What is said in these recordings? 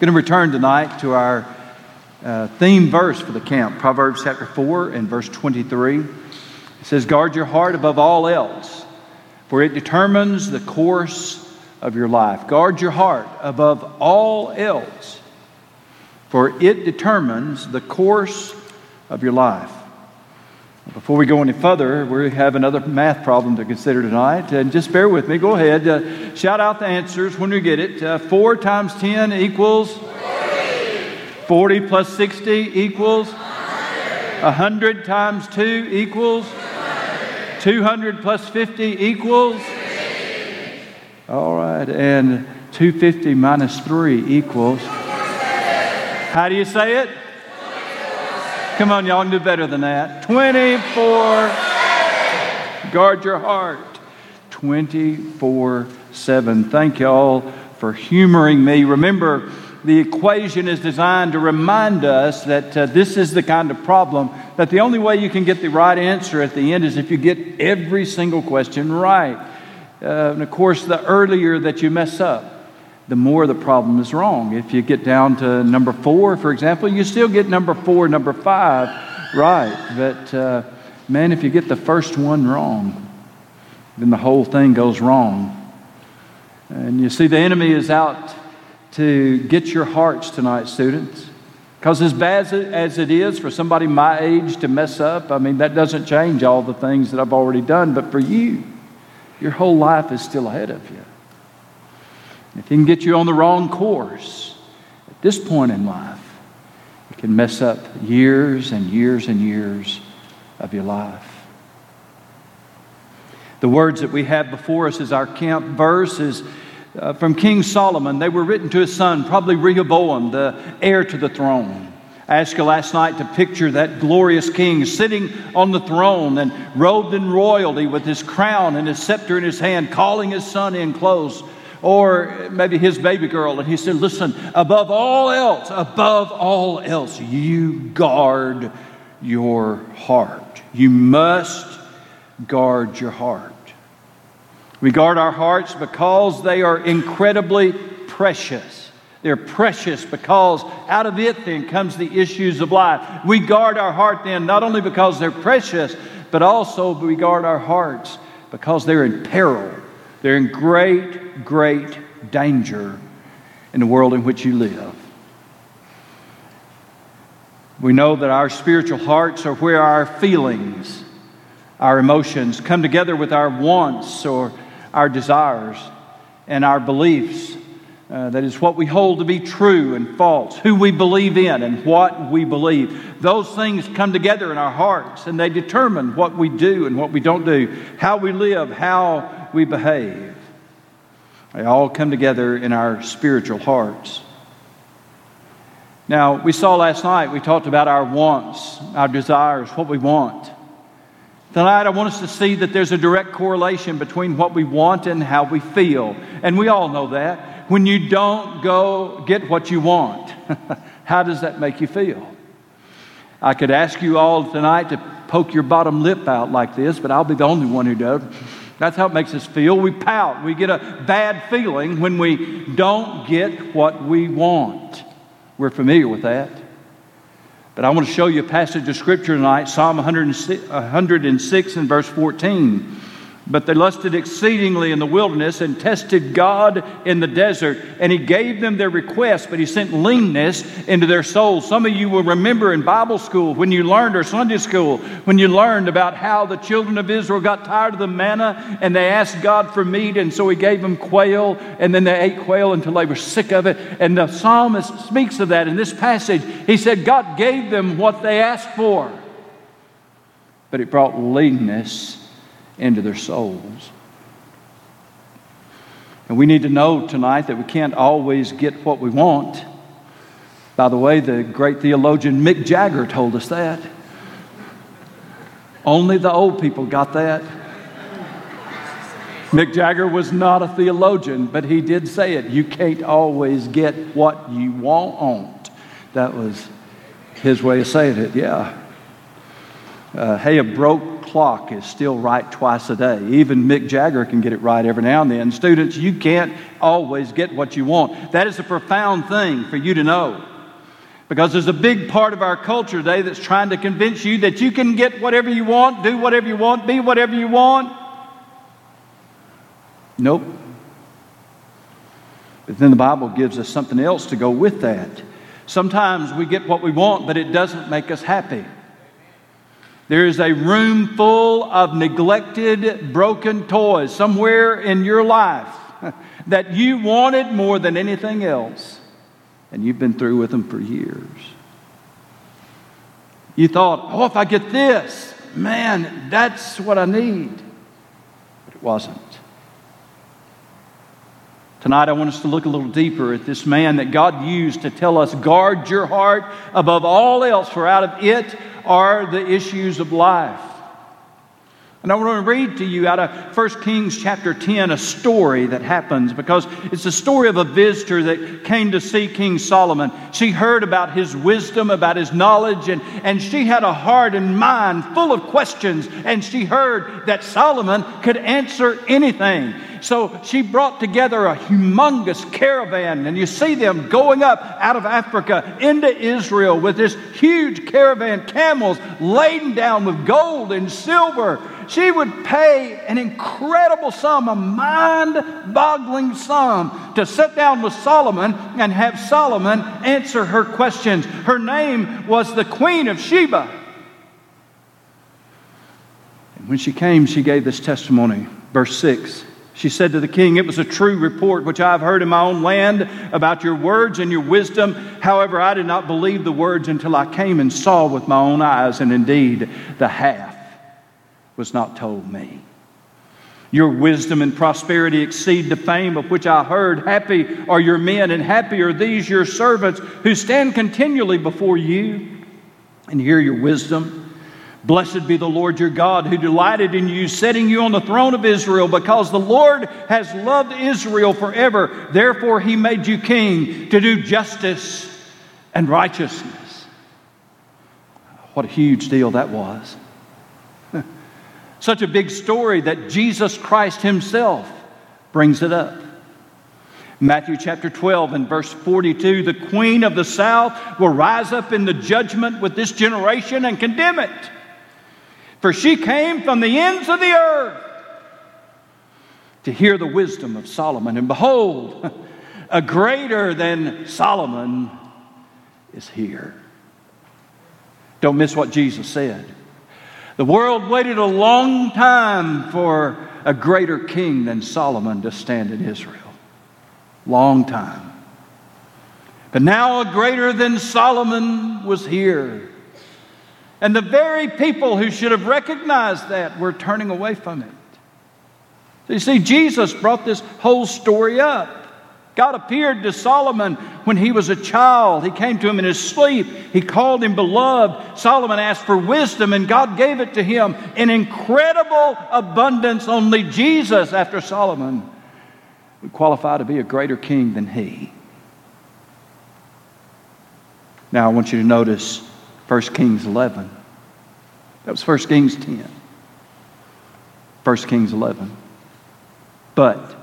going to return tonight to our uh, theme verse for the camp, Proverbs chapter 4 and verse 23. It says, Guard your heart above all else, for it determines the course of your life. Guard your heart above all else, for it determines the course of your life. Before we go any further, we have another math problem to consider tonight. And just bear with me. Go ahead. Uh, shout out the answers when you get it. Uh, 4 times 10 equals 40. 40 plus 60 equals 100. 100 times 2 equals 200. 200 plus 50 equals 50. All right. And 250 minus 3 equals. How do you say it? Come on, y'all can do better than that. 24. Guard your heart. 24 7. Thank y'all for humoring me. Remember, the equation is designed to remind us that uh, this is the kind of problem that the only way you can get the right answer at the end is if you get every single question right. Uh, and of course, the earlier that you mess up, the more the problem is wrong. If you get down to number four, for example, you still get number four, number five right. But uh, man, if you get the first one wrong, then the whole thing goes wrong. And you see, the enemy is out to get your hearts tonight, students. Because as bad as it is for somebody my age to mess up, I mean, that doesn't change all the things that I've already done. But for you, your whole life is still ahead of you. If he can get you on the wrong course at this point in life, it can mess up years and years and years of your life. The words that we have before us as our camp verse is uh, from King Solomon. They were written to his son, probably Rehoboam, the heir to the throne. I asked you last night to picture that glorious king sitting on the throne and robed in royalty with his crown and his scepter in his hand, calling his son in close or maybe his baby girl, and he said, Listen, above all else, above all else, you guard your heart. You must guard your heart. We guard our hearts because they are incredibly precious. They're precious because out of it then comes the issues of life. We guard our heart then not only because they're precious, but also we guard our hearts because they're in peril they're in great, great danger in the world in which you live. We know that our spiritual hearts are where our feelings, our emotions come together with our wants or our desires and our beliefs. Uh, that is what we hold to be true and false, who we believe in and what we believe. Those things come together in our hearts and they determine what we do and what we don't do, how we live, how we behave. They all come together in our spiritual hearts. Now, we saw last night, we talked about our wants, our desires, what we want. Tonight, I want us to see that there's a direct correlation between what we want and how we feel. And we all know that. When you don't go get what you want, how does that make you feel? I could ask you all tonight to poke your bottom lip out like this, but I'll be the only one who does. That's how it makes us feel. We pout. We get a bad feeling when we don't get what we want. We're familiar with that. But I want to show you a passage of Scripture tonight, Psalm 106, 106 and verse 14. But they lusted exceedingly in the wilderness and tested God in the desert. And He gave them their request, but He sent leanness into their souls. Some of you will remember in Bible school when you learned, or Sunday school, when you learned about how the children of Israel got tired of the manna and they asked God for meat. And so He gave them quail, and then they ate quail until they were sick of it. And the psalmist speaks of that in this passage. He said, God gave them what they asked for, but it brought leanness into their souls. And we need to know tonight that we can't always get what we want. By the way, the great theologian Mick Jagger told us that. Only the old people got that. Mick Jagger was not a theologian, but he did say it. You can't always get what you want. That was his way of saying it, yeah. Uh, hey, a broke clock is still right twice a day. Even Mick Jagger can get it right every now and then. Students, you can't always get what you want. That is a profound thing for you to know. Because there's a big part of our culture today that's trying to convince you that you can get whatever you want, do whatever you want, be whatever you want. Nope. But then the Bible gives us something else to go with that. Sometimes we get what we want, but it doesn't make us happy. There is a room full of neglected, broken toys somewhere in your life that you wanted more than anything else, and you've been through with them for years. You thought, oh, if I get this, man, that's what I need. But it wasn't. Tonight, I want us to look a little deeper at this man that God used to tell us guard your heart above all else, for out of it are the issues of life. And I want to read to you out of 1 Kings chapter 10 a story that happens because it's the story of a visitor that came to see King Solomon. She heard about his wisdom, about his knowledge, and, and she had a heart and mind full of questions. And she heard that Solomon could answer anything. So she brought together a humongous caravan, and you see them going up out of Africa into Israel with this huge caravan, camels laden down with gold and silver. She would pay an incredible sum, a mind boggling sum, to sit down with Solomon and have Solomon answer her questions. Her name was the Queen of Sheba. And when she came, she gave this testimony. Verse 6 she said to the king, It was a true report which I have heard in my own land about your words and your wisdom. However, I did not believe the words until I came and saw with my own eyes, and indeed the half was not told me. Your wisdom and prosperity exceed the fame of which I heard. Happy are your men, and happy are these your servants who stand continually before you and hear your wisdom. Blessed be the Lord your God who delighted in you, setting you on the throne of Israel, because the Lord has loved Israel forever. Therefore, he made you king to do justice and righteousness. What a huge deal that was. Such a big story that Jesus Christ himself brings it up. Matthew chapter 12 and verse 42 the queen of the south will rise up in the judgment with this generation and condemn it. For she came from the ends of the earth to hear the wisdom of Solomon. And behold, a greater than Solomon is here. Don't miss what Jesus said. The world waited a long time for a greater king than Solomon to stand in Israel. Long time. But now a greater than Solomon was here. And the very people who should have recognized that were turning away from it. So you see, Jesus brought this whole story up. God appeared to Solomon when he was a child. He came to him in his sleep. He called him beloved. Solomon asked for wisdom, and God gave it to him in incredible abundance. Only Jesus, after Solomon, would qualify to be a greater king than he. Now, I want you to notice 1 Kings 11. That was 1 Kings 10. 1 Kings 11. But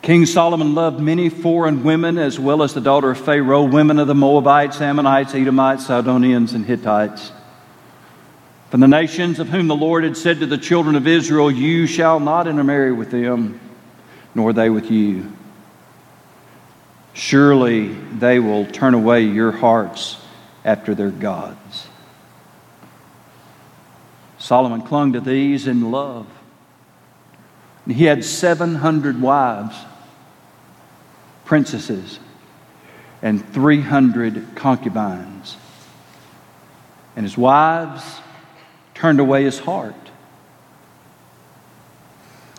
King Solomon loved many foreign women as well as the daughter of Pharaoh, women of the Moabites, Ammonites, Edomites, Sidonians, and Hittites. From the nations of whom the Lord had said to the children of Israel, You shall not intermarry with them, nor they with you. Surely they will turn away your hearts after their gods. Solomon clung to these in love. He had 700 wives, princesses, and 300 concubines. And his wives turned away his heart.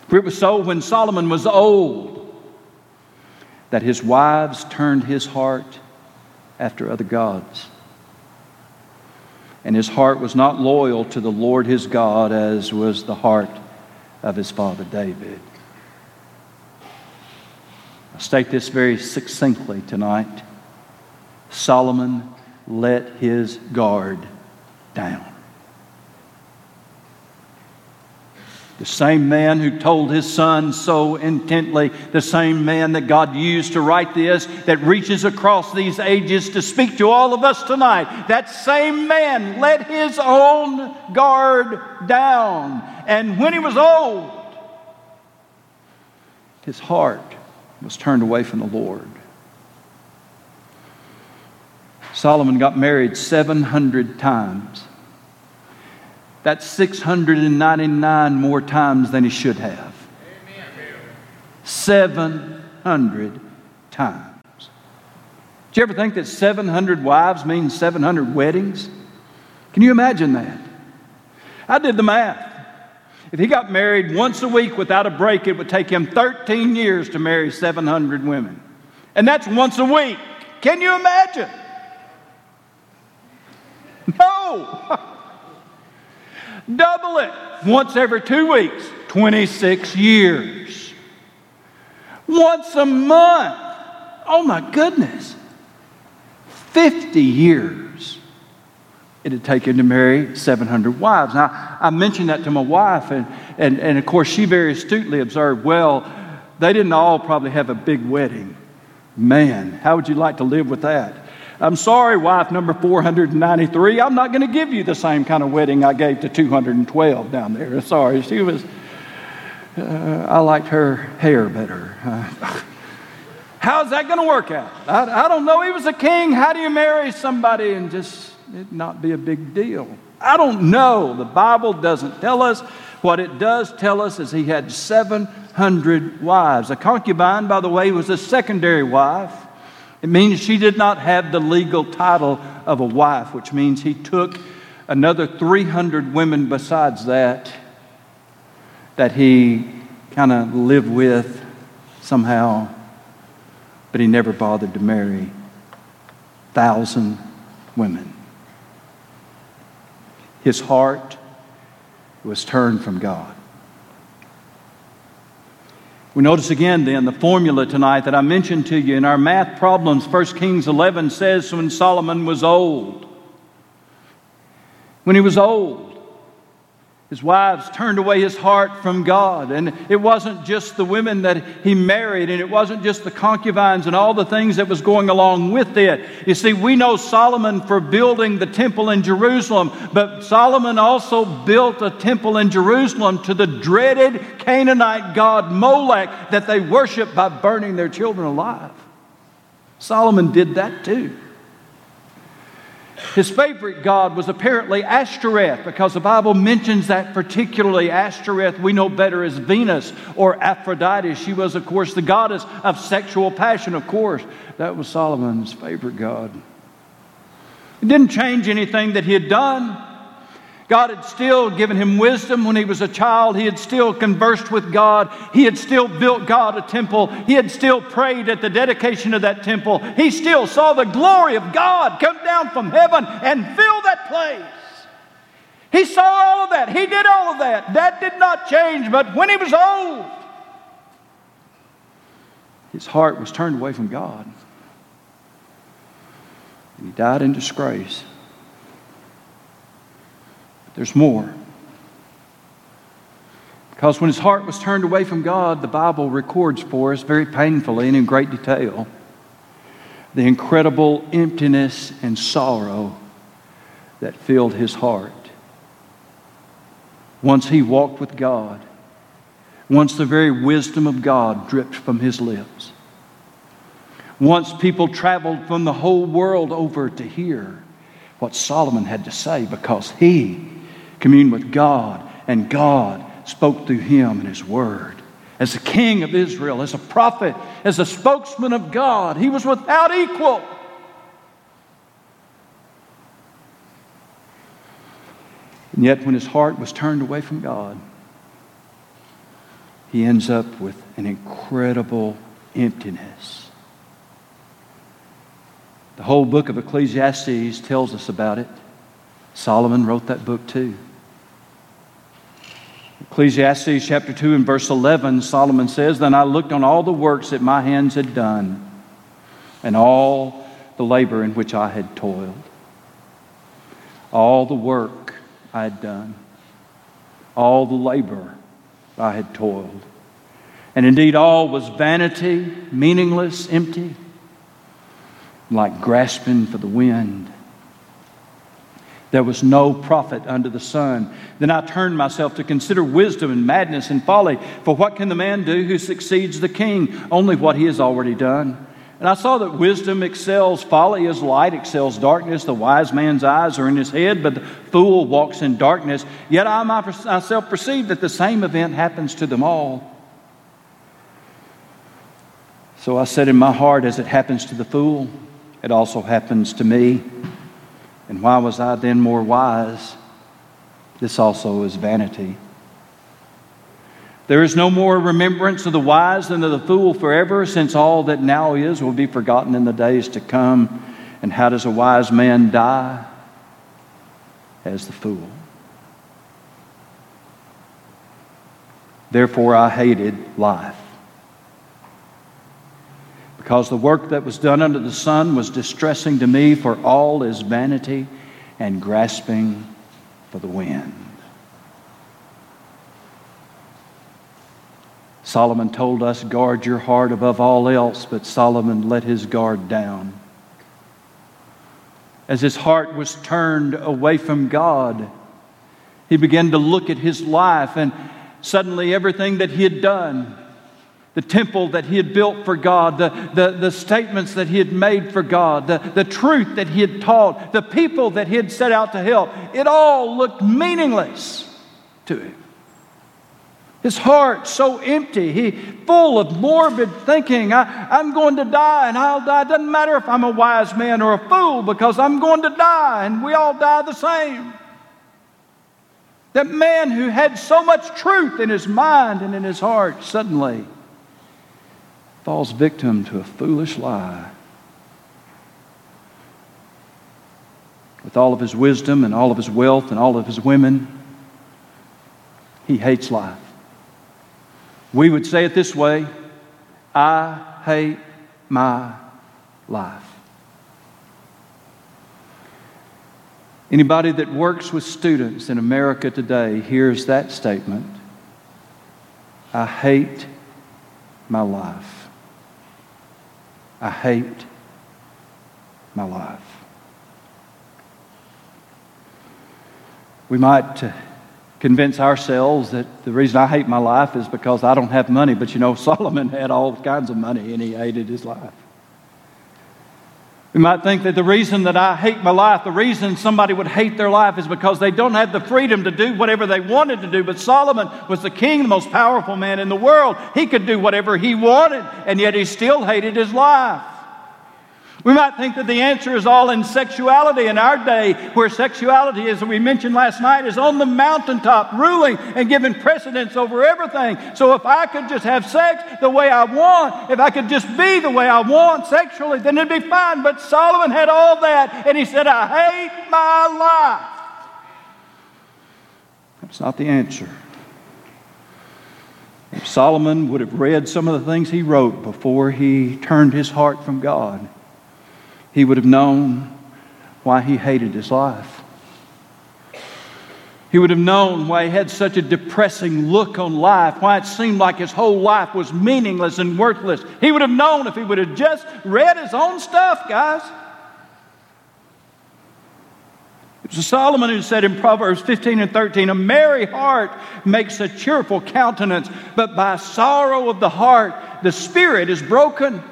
For it was so when Solomon was old that his wives turned his heart after other gods. And his heart was not loyal to the Lord his God as was the heart of his father David. I state this very succinctly tonight. Solomon let his guard down. The same man who told his son so intently, the same man that God used to write this, that reaches across these ages to speak to all of us tonight, that same man let his own guard down. And when he was old, his heart was turned away from the Lord. Solomon got married 700 times. That's 699 more times than he should have. 700 times. Do you ever think that 700 wives means 700 weddings? Can you imagine that? I did the math. If he got married once a week without a break, it would take him 13 years to marry 700 women. And that's once a week. Can you imagine? No! Double it once every two weeks, 26 years. Once a month. Oh my goodness. 50 years it'd take him to marry 700 wives. Now, I mentioned that to my wife, and, and, and of course, she very astutely observed well, they didn't all probably have a big wedding. Man, how would you like to live with that? I'm sorry, wife number 493, I'm not going to give you the same kind of wedding I gave to 212 down there. Sorry, she was, uh, I liked her hair better. How's that going to work out? I, I don't know. He was a king. How do you marry somebody and just it not be a big deal? I don't know. The Bible doesn't tell us. What it does tell us is he had 700 wives. A concubine, by the way, was a secondary wife. It means she did not have the legal title of a wife, which means he took another 300 women besides that that he kind of lived with somehow, but he never bothered to marry thousand women. His heart was turned from God. We notice again then the formula tonight that I mentioned to you in our math problems. 1 Kings 11 says when Solomon was old. When he was old, his wives turned away his heart from God. And it wasn't just the women that he married, and it wasn't just the concubines and all the things that was going along with it. You see, we know Solomon for building the temple in Jerusalem, but Solomon also built a temple in Jerusalem to the dreaded Canaanite god Molech that they worshiped by burning their children alive. Solomon did that too. His favorite god was apparently Ashtoreth because the Bible mentions that particularly. Ashtoreth, we know better as Venus or Aphrodite. She was, of course, the goddess of sexual passion, of course. That was Solomon's favorite god. It didn't change anything that he had done. God had still given him wisdom when he was a child. He had still conversed with God. He had still built God a temple. He had still prayed at the dedication of that temple. He still saw the glory of God come down from heaven and fill that place. He saw all of that. He did all of that. That did not change. But when he was old, his heart was turned away from God. And he died in disgrace. There's more. Because when his heart was turned away from God, the Bible records for us very painfully and in great detail the incredible emptiness and sorrow that filled his heart. Once he walked with God, once the very wisdom of God dripped from his lips, once people traveled from the whole world over to hear what Solomon had to say because he communed with God, and God spoke through him and his word. As the king of Israel, as a prophet, as a spokesman of God, he was without equal. And yet, when his heart was turned away from God, he ends up with an incredible emptiness. The whole book of Ecclesiastes tells us about it. Solomon wrote that book too. Ecclesiastes chapter 2 and verse 11, Solomon says, Then I looked on all the works that my hands had done, and all the labor in which I had toiled. all the work I had done, all the labor I had toiled. And indeed, all was vanity, meaningless, empty, like grasping for the wind. There was no profit under the sun. Then I turned myself to consider wisdom and madness and folly. For what can the man do who succeeds the king? Only what he has already done. And I saw that wisdom excels folly as light excels darkness. The wise man's eyes are in his head, but the fool walks in darkness. Yet I myself perceive that the same event happens to them all. So I said in my heart, as it happens to the fool, it also happens to me. And why was I then more wise? This also is vanity. There is no more remembrance of the wise than of the fool forever, since all that now is will be forgotten in the days to come. And how does a wise man die? As the fool. Therefore, I hated life. Because the work that was done under the sun was distressing to me, for all is vanity and grasping for the wind. Solomon told us, guard your heart above all else, but Solomon let his guard down. As his heart was turned away from God, he began to look at his life, and suddenly everything that he had done, the temple that he had built for God, the, the, the statements that he had made for God, the, the truth that he had taught, the people that he had set out to help, it all looked meaningless to him. His heart so empty, he full of morbid thinking. I, am going to die and I'll die. It doesn't matter if I'm a wise man or a fool because I'm going to die and we all die the same. That man who had so much truth in his mind and in his heart suddenly falls victim to a foolish lie. With all of his wisdom and all of his wealth and all of his women, he hates life. We would say it this way I hate my life. Anybody that works with students in America today hears that statement I hate my life. I hate my life. We might uh, convince ourselves that the reason I hate my life is because I don't have money. But you know, Solomon had all kinds of money and he hated his life. We might think that the reason that I hate my life, the reason somebody would hate their life is because they don't have the freedom to do whatever they wanted to do. But Solomon was the king, the most powerful man in the world. He could do whatever he wanted, and yet he still hated his life. We might think that the answer is all in sexuality in our day, where sexuality, as we mentioned last night, is on the mountaintop, ruling and giving precedence over everything. So if I could just have sex the way I want, if I could just be the way I want sexually, then it'd be fine. But Solomon had all that, and he said, I hate my life. That's not the answer. If Solomon would have read some of the things he wrote before he turned his heart from God, he would have known why he hated his life. He would have known why he had such a depressing look on life, why it seemed like his whole life was meaningless and worthless. He would have known if he would have just read his own stuff, guys. It was Solomon who said in Proverbs 15 and 13, A merry heart makes a cheerful countenance, but by sorrow of the heart the spirit is broken.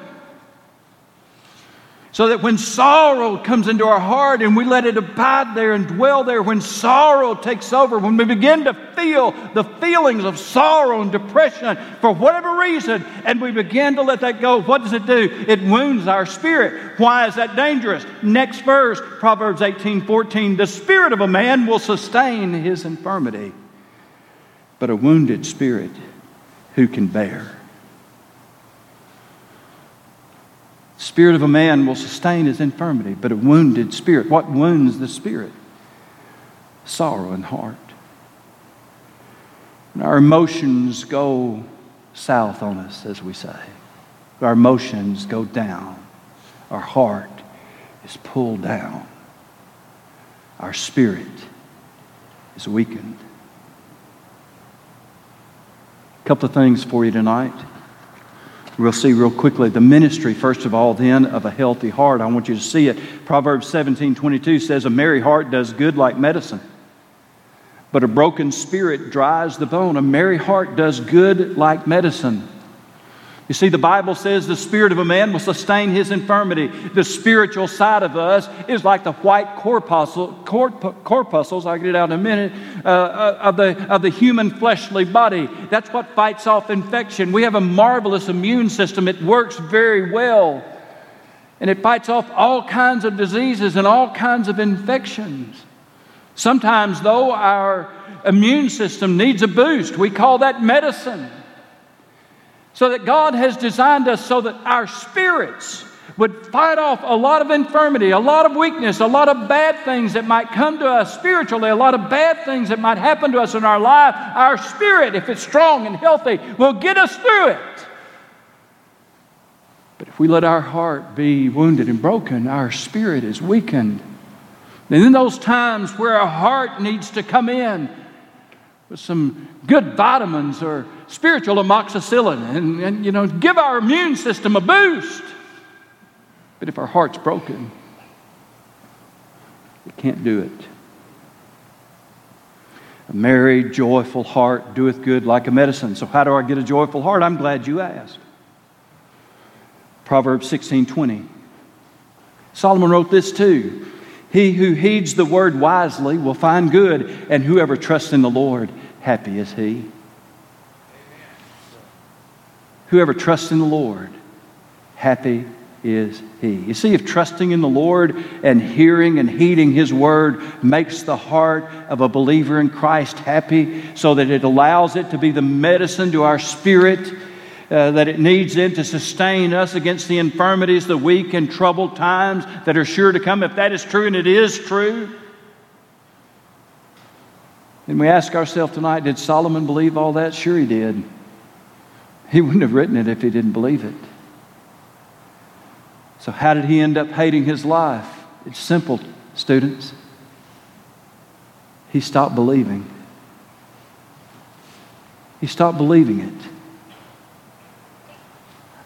So that when sorrow comes into our heart and we let it abide there and dwell there, when sorrow takes over, when we begin to feel the feelings of sorrow and depression for whatever reason, and we begin to let that go, what does it do? It wounds our spirit. Why is that dangerous? Next verse, Proverbs 18 14. The spirit of a man will sustain his infirmity, but a wounded spirit who can bear? Spirit of a man will sustain his infirmity, but a wounded spirit, what wounds the spirit? Sorrow and heart. And our emotions go south on us, as we say. Our emotions go down. Our heart is pulled down. our spirit is weakened. A couple of things for you tonight. We'll see real quickly the ministry, first of all, then, of a healthy heart. I want you to see it. Proverbs 17 22 says, A merry heart does good like medicine, but a broken spirit dries the bone. A merry heart does good like medicine. You see, the Bible says the spirit of a man will sustain his infirmity. The spiritual side of us is like the white corpuscle, corpuscles, I'll get it out in a minute, uh, uh, of, the, of the human fleshly body. That's what fights off infection. We have a marvelous immune system, it works very well. And it fights off all kinds of diseases and all kinds of infections. Sometimes, though, our immune system needs a boost. We call that medicine. So that God has designed us so that our spirits would fight off a lot of infirmity, a lot of weakness, a lot of bad things that might come to us spiritually, a lot of bad things that might happen to us in our life. Our spirit, if it's strong and healthy, will get us through it. But if we let our heart be wounded and broken, our spirit is weakened. And in those times where our heart needs to come in with some good vitamins or spiritual amoxicillin and, and, you know, give our immune system a boost. But if our heart's broken, it can't do it. A merry, joyful heart doeth good like a medicine. So, how do I get a joyful heart? I'm glad you asked. Proverbs 16 20. Solomon wrote this too. He who heeds the word wisely will find good, and whoever trusts in the Lord, happy is he. Whoever trusts in the Lord, happy is he. You see, if trusting in the Lord and hearing and heeding his word makes the heart of a believer in Christ happy, so that it allows it to be the medicine to our spirit uh, that it needs in to sustain us against the infirmities, the weak and troubled times that are sure to come, if that is true, and it is true. then we ask ourselves tonight, did Solomon believe all that? Sure, he did. He wouldn't have written it if he didn't believe it. So, how did he end up hating his life? It's simple, students. He stopped believing. He stopped believing it.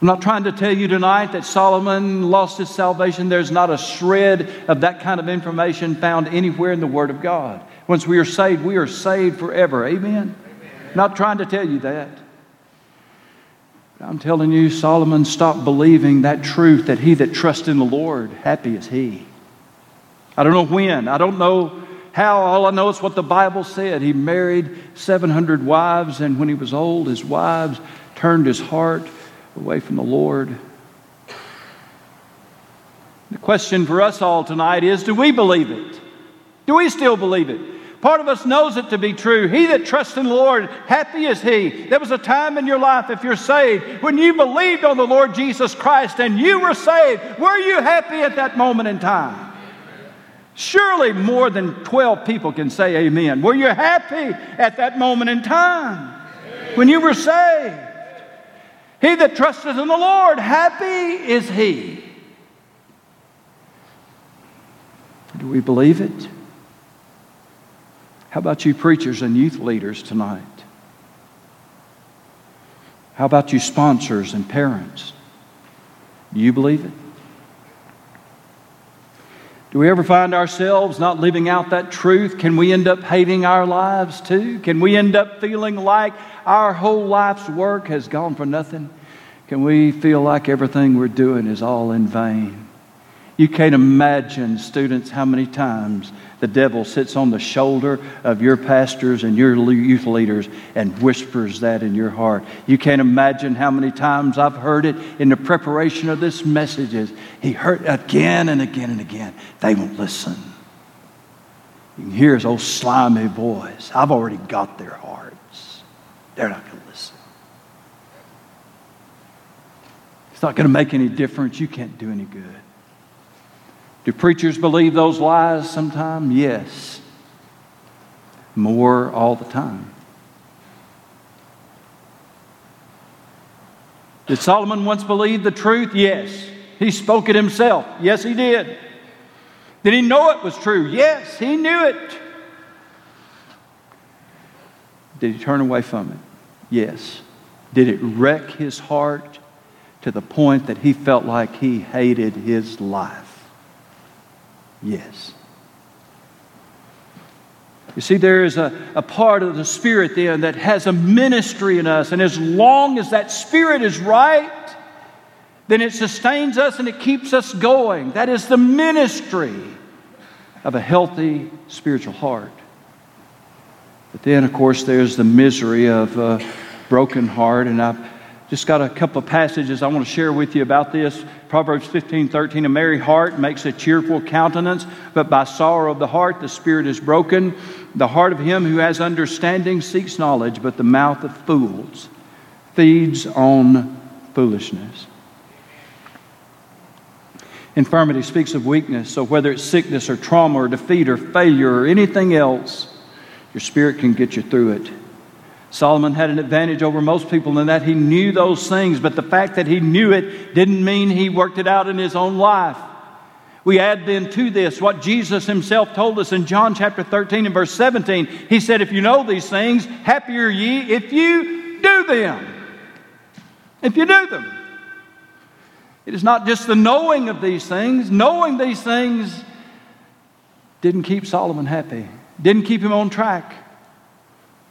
I'm not trying to tell you tonight that Solomon lost his salvation. There's not a shred of that kind of information found anywhere in the Word of God. Once we are saved, we are saved forever. Amen? Amen. Not trying to tell you that. I'm telling you, Solomon stopped believing that truth that he that trusts in the Lord, happy is he. I don't know when. I don't know how. All I know is what the Bible said. He married 700 wives, and when he was old, his wives turned his heart away from the Lord. The question for us all tonight is do we believe it? Do we still believe it? Part of us knows it to be true. He that trusts in the Lord, happy is he. There was a time in your life, if you're saved, when you believed on the Lord Jesus Christ and you were saved. Were you happy at that moment in time? Surely more than 12 people can say amen. Were you happy at that moment in time when you were saved? He that trusteth in the Lord, happy is he. Do we believe it? How about you preachers and youth leaders tonight? How about you sponsors and parents? Do you believe it? Do we ever find ourselves not living out that truth? Can we end up hating our lives too? Can we end up feeling like our whole life's work has gone for nothing? Can we feel like everything we're doing is all in vain? You can't imagine, students, how many times the devil sits on the shoulder of your pastors and your youth leaders and whispers that in your heart. You can't imagine how many times I've heard it in the preparation of this messages. He heard again and again and again. They won't listen. You can hear his old slimy voice. I've already got their hearts. They're not going to listen. It's not going to make any difference. You can't do any good. Do preachers believe those lies sometimes? Yes. More all the time. Did Solomon once believe the truth? Yes. He spoke it himself. Yes, he did. Did he know it was true? Yes, he knew it. Did he turn away from it? Yes. Did it wreck his heart to the point that he felt like he hated his life? Yes. You see, there is a, a part of the Spirit then that has a ministry in us, and as long as that Spirit is right, then it sustains us and it keeps us going. That is the ministry of a healthy spiritual heart. But then, of course, there's the misery of a broken heart, and I've just got a couple of passages I want to share with you about this. Proverbs 15 13, a merry heart makes a cheerful countenance, but by sorrow of the heart the spirit is broken. The heart of him who has understanding seeks knowledge, but the mouth of fools feeds on foolishness. Infirmity speaks of weakness, so whether it's sickness or trauma or defeat or failure or anything else, your spirit can get you through it. Solomon had an advantage over most people in that he knew those things, but the fact that he knew it didn't mean he worked it out in his own life. We add then to this what Jesus himself told us in John chapter 13 and verse 17. He said, If you know these things, happier ye if you do them. If you do them. It is not just the knowing of these things, knowing these things didn't keep Solomon happy, didn't keep him on track.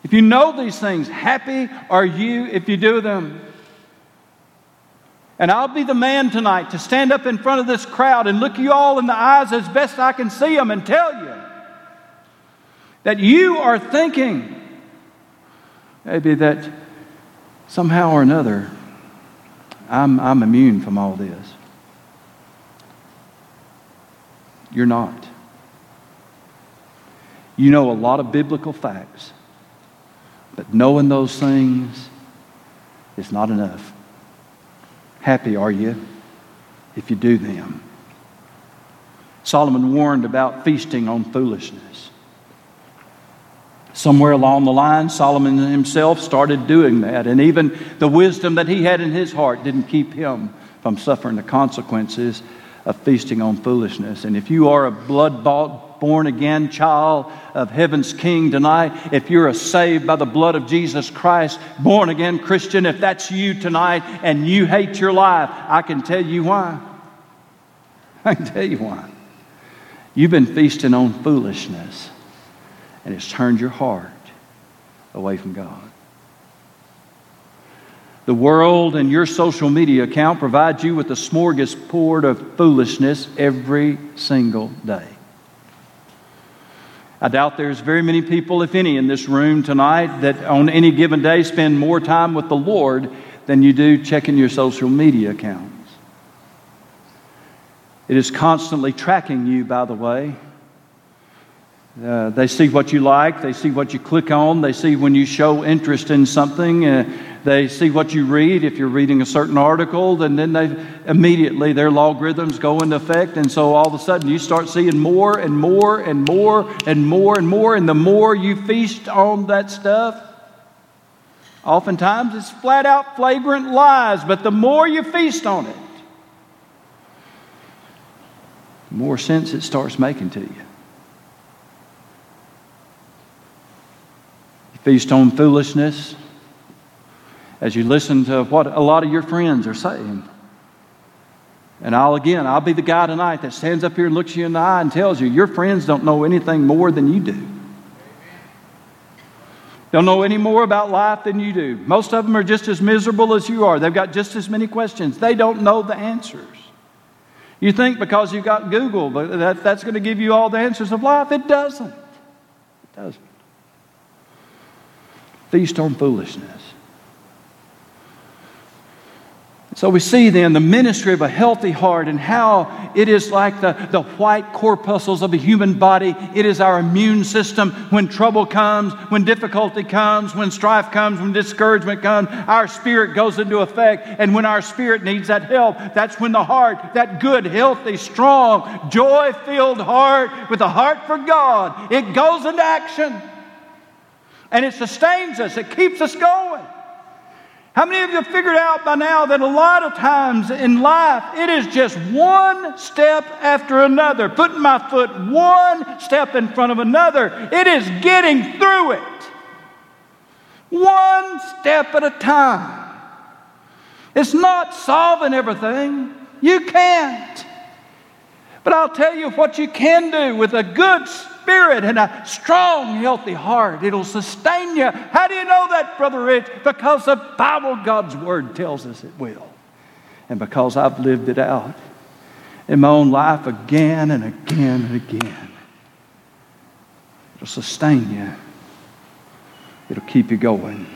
If you know these things, happy are you if you do them. And I'll be the man tonight to stand up in front of this crowd and look you all in the eyes as best I can see them and tell you that you are thinking maybe that somehow or another I'm, I'm immune from all this. You're not. You know a lot of biblical facts. But knowing those things is not enough. Happy are you if you do them. Solomon warned about feasting on foolishness. Somewhere along the line, Solomon himself started doing that, and even the wisdom that he had in his heart didn't keep him from suffering the consequences of feasting on foolishness. And if you are a blood bought, born again child of heaven's king tonight, if you're a saved by the blood of Jesus Christ, born again Christian, if that's you tonight and you hate your life, I can tell you why. I can tell you why. You've been feasting on foolishness, and it's turned your heart away from God. The world and your social media account provide you with a smorgasbord of foolishness every single day. I doubt there's very many people, if any, in this room tonight that on any given day spend more time with the Lord than you do checking your social media accounts. It is constantly tracking you, by the way. Uh, they see what you like, they see what you click on, they see when you show interest in something. Uh, they see what you read. If you're reading a certain article, and then they immediately their logarithms go into effect. And so all of a sudden you start seeing more and more and more and more and more. And the more you feast on that stuff, oftentimes it's flat out flagrant lies. But the more you feast on it, the more sense it starts making to you. You feast on foolishness as you listen to what a lot of your friends are saying. And I'll again, I'll be the guy tonight that stands up here and looks you in the eye and tells you your friends don't know anything more than you do. They don't know any more about life than you do. Most of them are just as miserable as you are. They've got just as many questions. They don't know the answers. You think because you've got Google that that's going to give you all the answers of life. It doesn't. It doesn't. Feast on foolishness. So we see then the ministry of a healthy heart and how it is like the, the white corpuscles of a human body. It is our immune system. When trouble comes, when difficulty comes, when strife comes, when discouragement comes, our spirit goes into effect. And when our spirit needs that help, that's when the heart, that good, healthy, strong, joy filled heart with a heart for God, it goes into action. And it sustains us, it keeps us going. How many of you figured out by now that a lot of times in life it is just one step after another, putting my foot one step in front of another? It is getting through it. One step at a time. It's not solving everything. You can't. But I'll tell you what you can do with a good spirit and a strong, healthy heart. It'll sustain you. How do you know that, Brother Rich? Because the Bible, God's Word, tells us it will. And because I've lived it out in my own life again and again and again. It'll sustain you, it'll keep you going.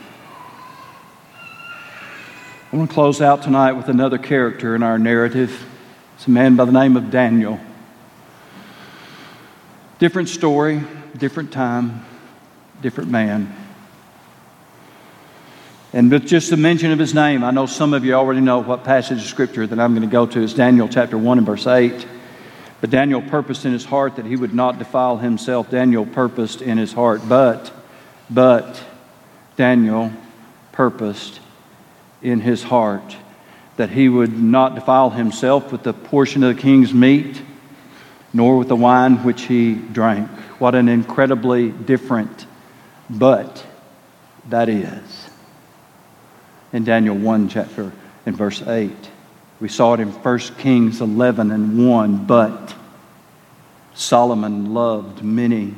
I want to close out tonight with another character in our narrative. It's a man by the name of Daniel. Different story, different time, different man. And with just the mention of his name, I know some of you already know what passage of scripture that I'm going to go to. is Daniel chapter 1 and verse 8. But Daniel purposed in his heart that he would not defile himself. Daniel purposed in his heart, but, but, Daniel purposed in his heart that he would not defile himself with the portion of the king's meat nor with the wine which he drank. What an incredibly different but that is. In Daniel 1, chapter in verse 8. We saw it in 1 Kings 11 and 1. But Solomon loved many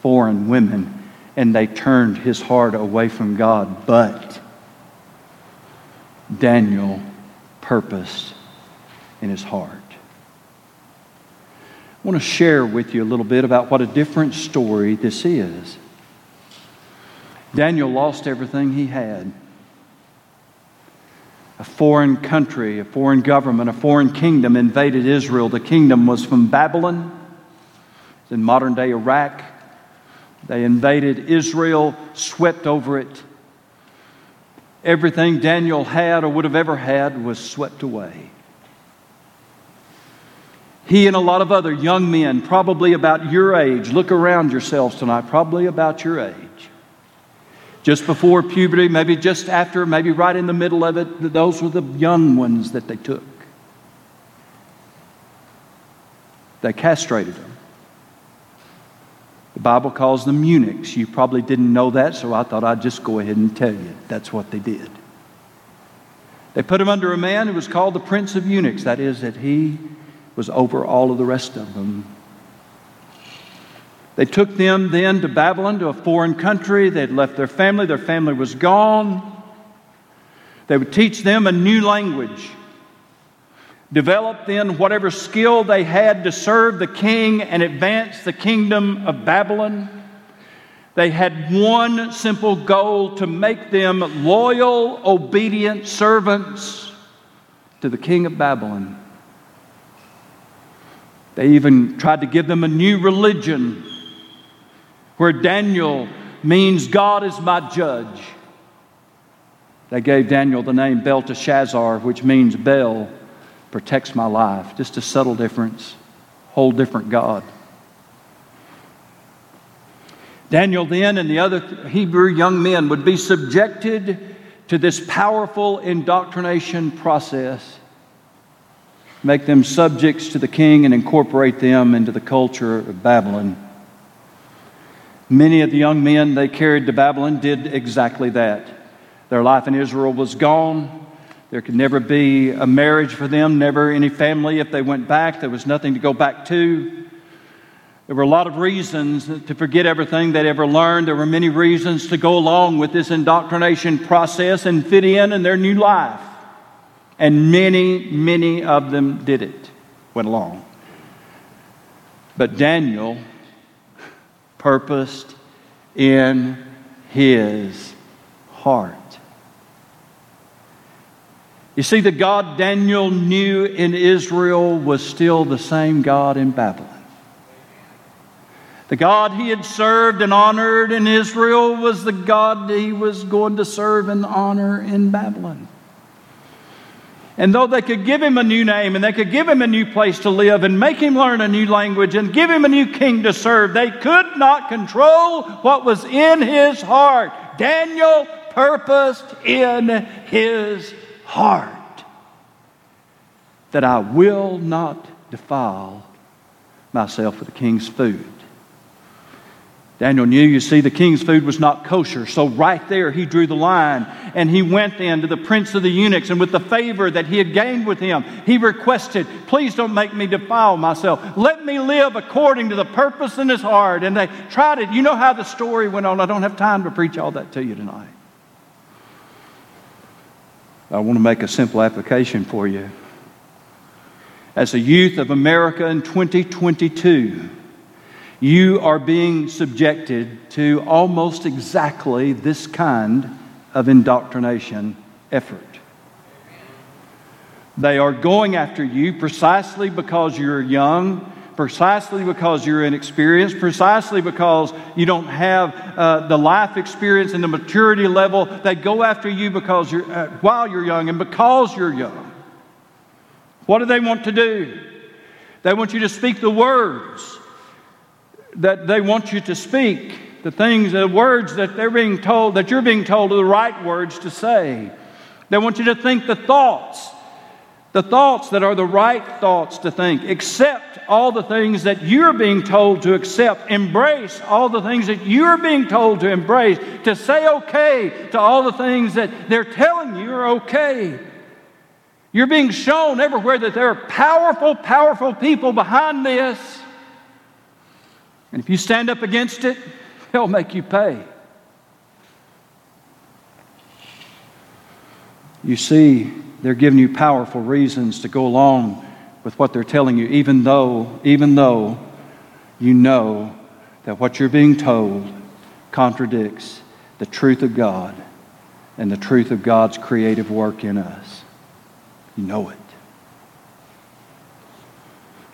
foreign women, and they turned his heart away from God. But Daniel purposed in his heart. I want to share with you a little bit about what a different story this is. Daniel lost everything he had a foreign country, a foreign government, a foreign kingdom invaded Israel. The kingdom was from Babylon, in modern day Iraq. They invaded Israel, swept over it. Everything Daniel had or would have ever had was swept away. He and a lot of other young men, probably about your age, look around yourselves tonight, probably about your age. Just before puberty, maybe just after, maybe right in the middle of it, those were the young ones that they took. They castrated them. The Bible calls them eunuchs. You probably didn't know that, so I thought I'd just go ahead and tell you that's what they did. They put him under a man who was called the Prince of Eunuchs. That is, that he was over all of the rest of them. They took them then to Babylon, to a foreign country. They'd left their family, their family was gone. They would teach them a new language, develop then whatever skill they had to serve the king and advance the kingdom of Babylon. They had one simple goal to make them loyal, obedient servants to the king of Babylon. They even tried to give them a new religion where Daniel means God is my judge. They gave Daniel the name Belteshazzar, which means Bel protects my life. Just a subtle difference, whole different God. Daniel then and the other Hebrew young men would be subjected to this powerful indoctrination process make them subjects to the king, and incorporate them into the culture of Babylon. Many of the young men they carried to Babylon did exactly that. Their life in Israel was gone. There could never be a marriage for them, never any family. If they went back, there was nothing to go back to. There were a lot of reasons to forget everything they'd ever learned. There were many reasons to go along with this indoctrination process and fit in in their new life. And many, many of them did it, went along. But Daniel purposed in his heart. You see, the God Daniel knew in Israel was still the same God in Babylon. The God he had served and honored in Israel was the God he was going to serve and honor in Babylon. And though they could give him a new name and they could give him a new place to live and make him learn a new language and give him a new king to serve, they could not control what was in his heart. Daniel purposed in his heart that I will not defile myself with the king's food. Daniel knew, you see, the king's food was not kosher. So, right there, he drew the line. And he went then to the prince of the eunuchs, and with the favor that he had gained with him, he requested, Please don't make me defile myself. Let me live according to the purpose in his heart. And they tried it. You know how the story went on. I don't have time to preach all that to you tonight. I want to make a simple application for you. As a youth of America in 2022, you are being subjected to almost exactly this kind of indoctrination effort. They are going after you precisely because you're young, precisely because you're inexperienced, precisely because you don't have uh, the life experience and the maturity level. They go after you because you're, uh, while you're young and because you're young. What do they want to do? They want you to speak the words that they want you to speak, the things, the words that they're being told, that you're being told are the right words to say. They want you to think the thoughts, the thoughts that are the right thoughts to think. Accept all the things that you're being told to accept. Embrace all the things that you're being told to embrace. To say okay to all the things that they're telling you are okay. You're being shown everywhere that there are powerful, powerful people behind this and if you stand up against it, they'll make you pay. You see, they're giving you powerful reasons to go along with what they're telling you, even though, even though you know that what you're being told contradicts the truth of God and the truth of God's creative work in us. You know it.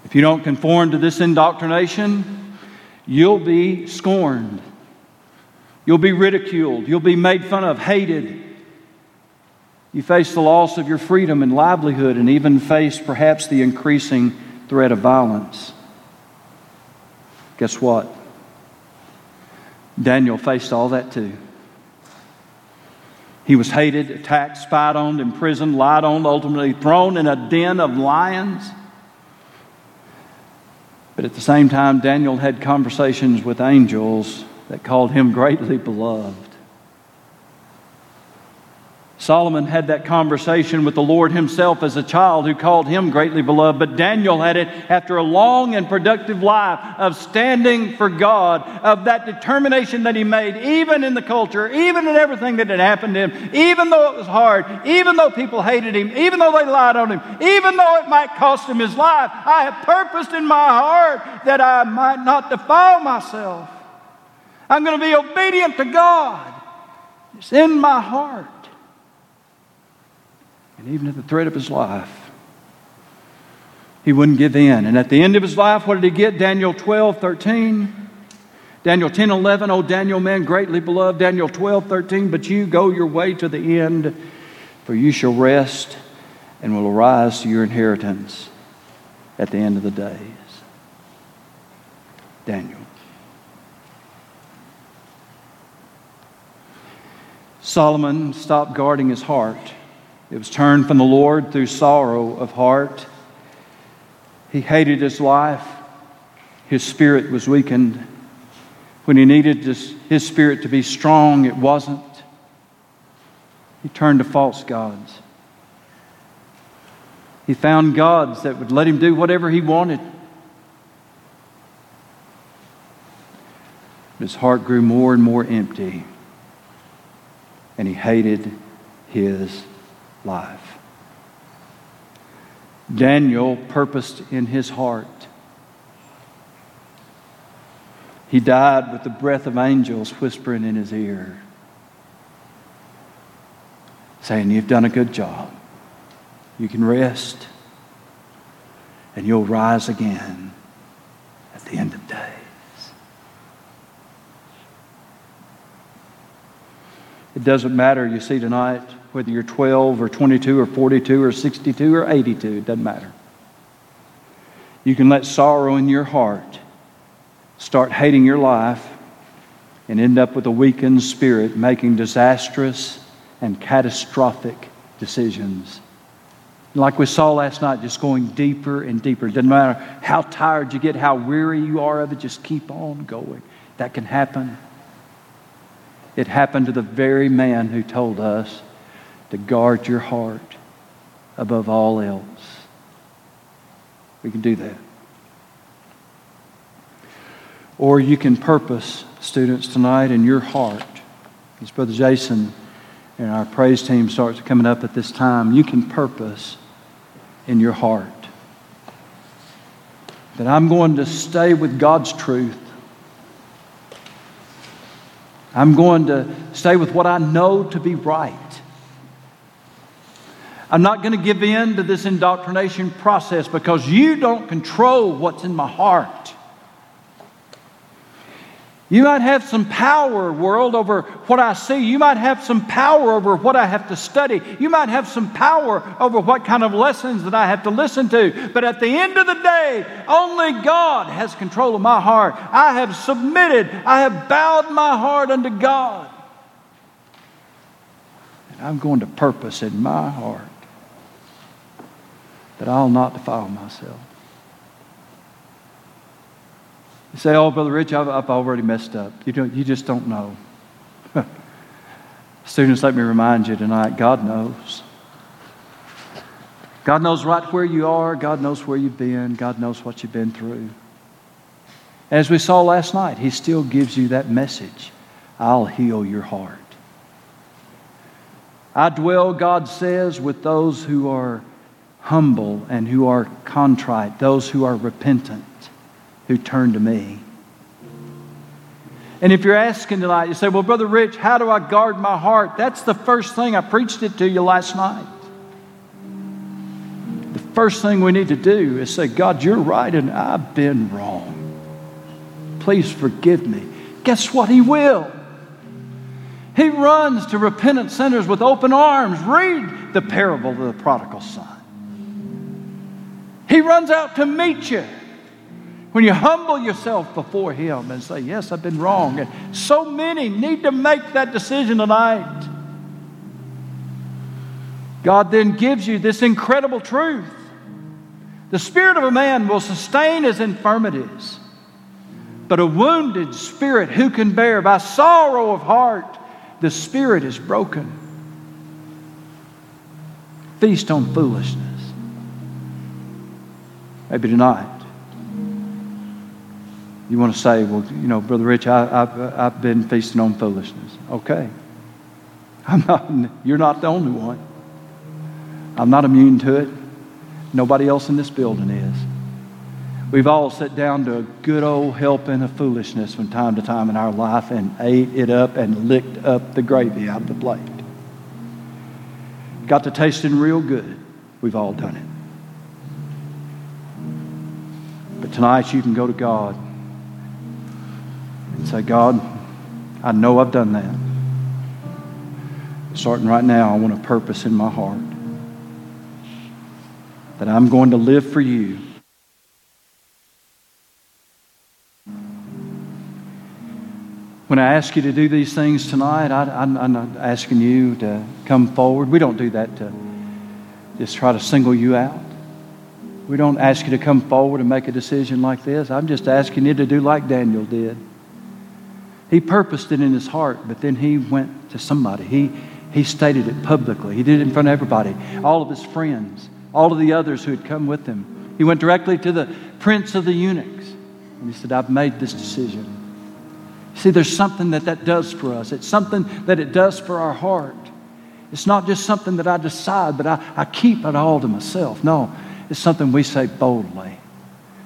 If you don't conform to this indoctrination, you'll be scorned. You'll be ridiculed. You'll be made fun of, hated. You face the loss of your freedom and livelihood, and even face perhaps the increasing threat of violence. Guess what? Daniel faced all that too. He was hated, attacked, spied on, imprisoned, lied on, ultimately thrown in a den of lions. But at the same time, Daniel had conversations with angels that called him greatly beloved. Solomon had that conversation with the Lord himself as a child who called him greatly beloved, but Daniel had it after a long and productive life of standing for God, of that determination that he made, even in the culture, even in everything that had happened to him, even though it was hard, even though people hated him, even though they lied on him, even though it might cost him his life. I have purposed in my heart that I might not defile myself. I'm going to be obedient to God. It's in my heart and even at the threat of his life, he wouldn't give in. And at the end of his life, what did he get? Daniel 12, 13. Daniel 10, 11. Oh, Daniel, man, greatly beloved. Daniel 12, 13. But you go your way to the end, for you shall rest and will arise to your inheritance at the end of the days. Daniel. Solomon stopped guarding his heart it was turned from the Lord through sorrow of heart. He hated his life. His spirit was weakened. When he needed his spirit to be strong, it wasn't. He turned to false gods. He found gods that would let him do whatever he wanted. His heart grew more and more empty, and he hated his life. Daniel purposed in his heart. He died with the breath of angels whispering in his ear, saying, You've done a good job. You can rest, and you'll rise again at the end of days. It doesn't matter, you see, tonight whether you're 12 or 22 or 42 or 62 or 82, it doesn't matter. You can let sorrow in your heart start hating your life and end up with a weakened spirit making disastrous and catastrophic decisions. Like we saw last night, just going deeper and deeper. It doesn't matter how tired you get, how weary you are of it, just keep on going. That can happen. It happened to the very man who told us to guard your heart above all else. We can do that. Or you can purpose, students, tonight in your heart, as Brother Jason and our praise team starts coming up at this time, you can purpose in your heart that I'm going to stay with God's truth. I'm going to stay with what I know to be right. I'm not going to give in to this indoctrination process because you don't control what's in my heart. You might have some power, world, over what I see. You might have some power over what I have to study. You might have some power over what kind of lessons that I have to listen to. But at the end of the day, only God has control of my heart. I have submitted, I have bowed my heart unto God. And I'm going to purpose in my heart that I'll not defile myself. You say, oh, Brother Rich, I've, I've already messed up. You, don't, you just don't know. Students, let me remind you tonight God knows. God knows right where you are. God knows where you've been. God knows what you've been through. As we saw last night, He still gives you that message I'll heal your heart. I dwell, God says, with those who are humble and who are contrite, those who are repentant who turn to me. And if you're asking tonight, you say, Well, Brother Rich, how do I guard my heart? That's the first thing. I preached it to you last night. The first thing we need to do is say, God, you're right and I've been wrong. Please forgive me. Guess what? He will. He runs to repentant sinners with open arms. Read the parable of the prodigal son. He runs out to meet you. When you humble yourself before Him and say, Yes, I've been wrong. And so many need to make that decision tonight. God then gives you this incredible truth. The spirit of a man will sustain his infirmities, but a wounded spirit who can bear? By sorrow of heart, the spirit is broken. Feast on foolishness. Maybe tonight you want to say, well, you know, Brother Rich, I, have uh, I've been feasting on foolishness. Okay. I'm not, you're not the only one. I'm not immune to it. Nobody else in this building is. We've all sat down to a good old helping of foolishness from time to time in our life and ate it up and licked up the gravy out of the plate. Got to tasting real good. We've all done it. But tonight you can go to God and say, God, I know I've done that. Starting right now, I want a purpose in my heart that I'm going to live for you. When I ask you to do these things tonight, I, am not asking you to come forward. We don't do that to just try to single you out. We don't ask you to come forward and make a decision like this. I'm just asking you to do like Daniel did. He purposed it in his heart, but then he went to somebody. He, he stated it publicly. He did it in front of everybody, all of his friends, all of the others who had come with him. He went directly to the prince of the eunuchs, and he said, I've made this decision. See, there's something that that does for us. It's something that it does for our heart. It's not just something that I decide, but I, I keep it all to myself. No, it's something we say boldly.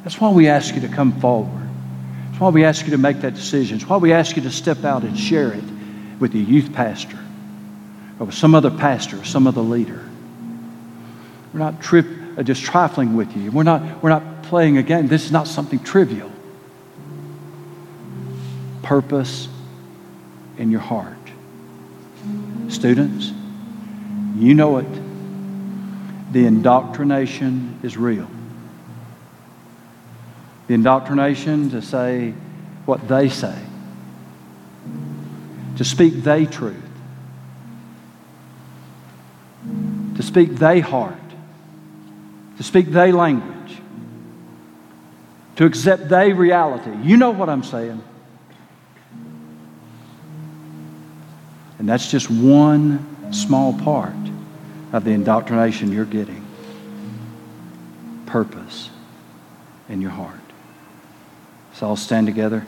That's why we ask you to come forward. That's why we ask you to make that decision. It's why we ask you to step out and share it with your youth pastor or with some other pastor or some other leader. We're not uh, just trifling with you. We're not, we're not playing a game. This is not something trivial. Purpose in your heart. Students, you know it. The indoctrination is real the indoctrination to say what they say. to speak they truth, to speak they heart, to speak they language, to accept they reality. You know what I'm saying. And that's just one small part of the indoctrination you're getting. Purpose in your heart. So I'll stand together.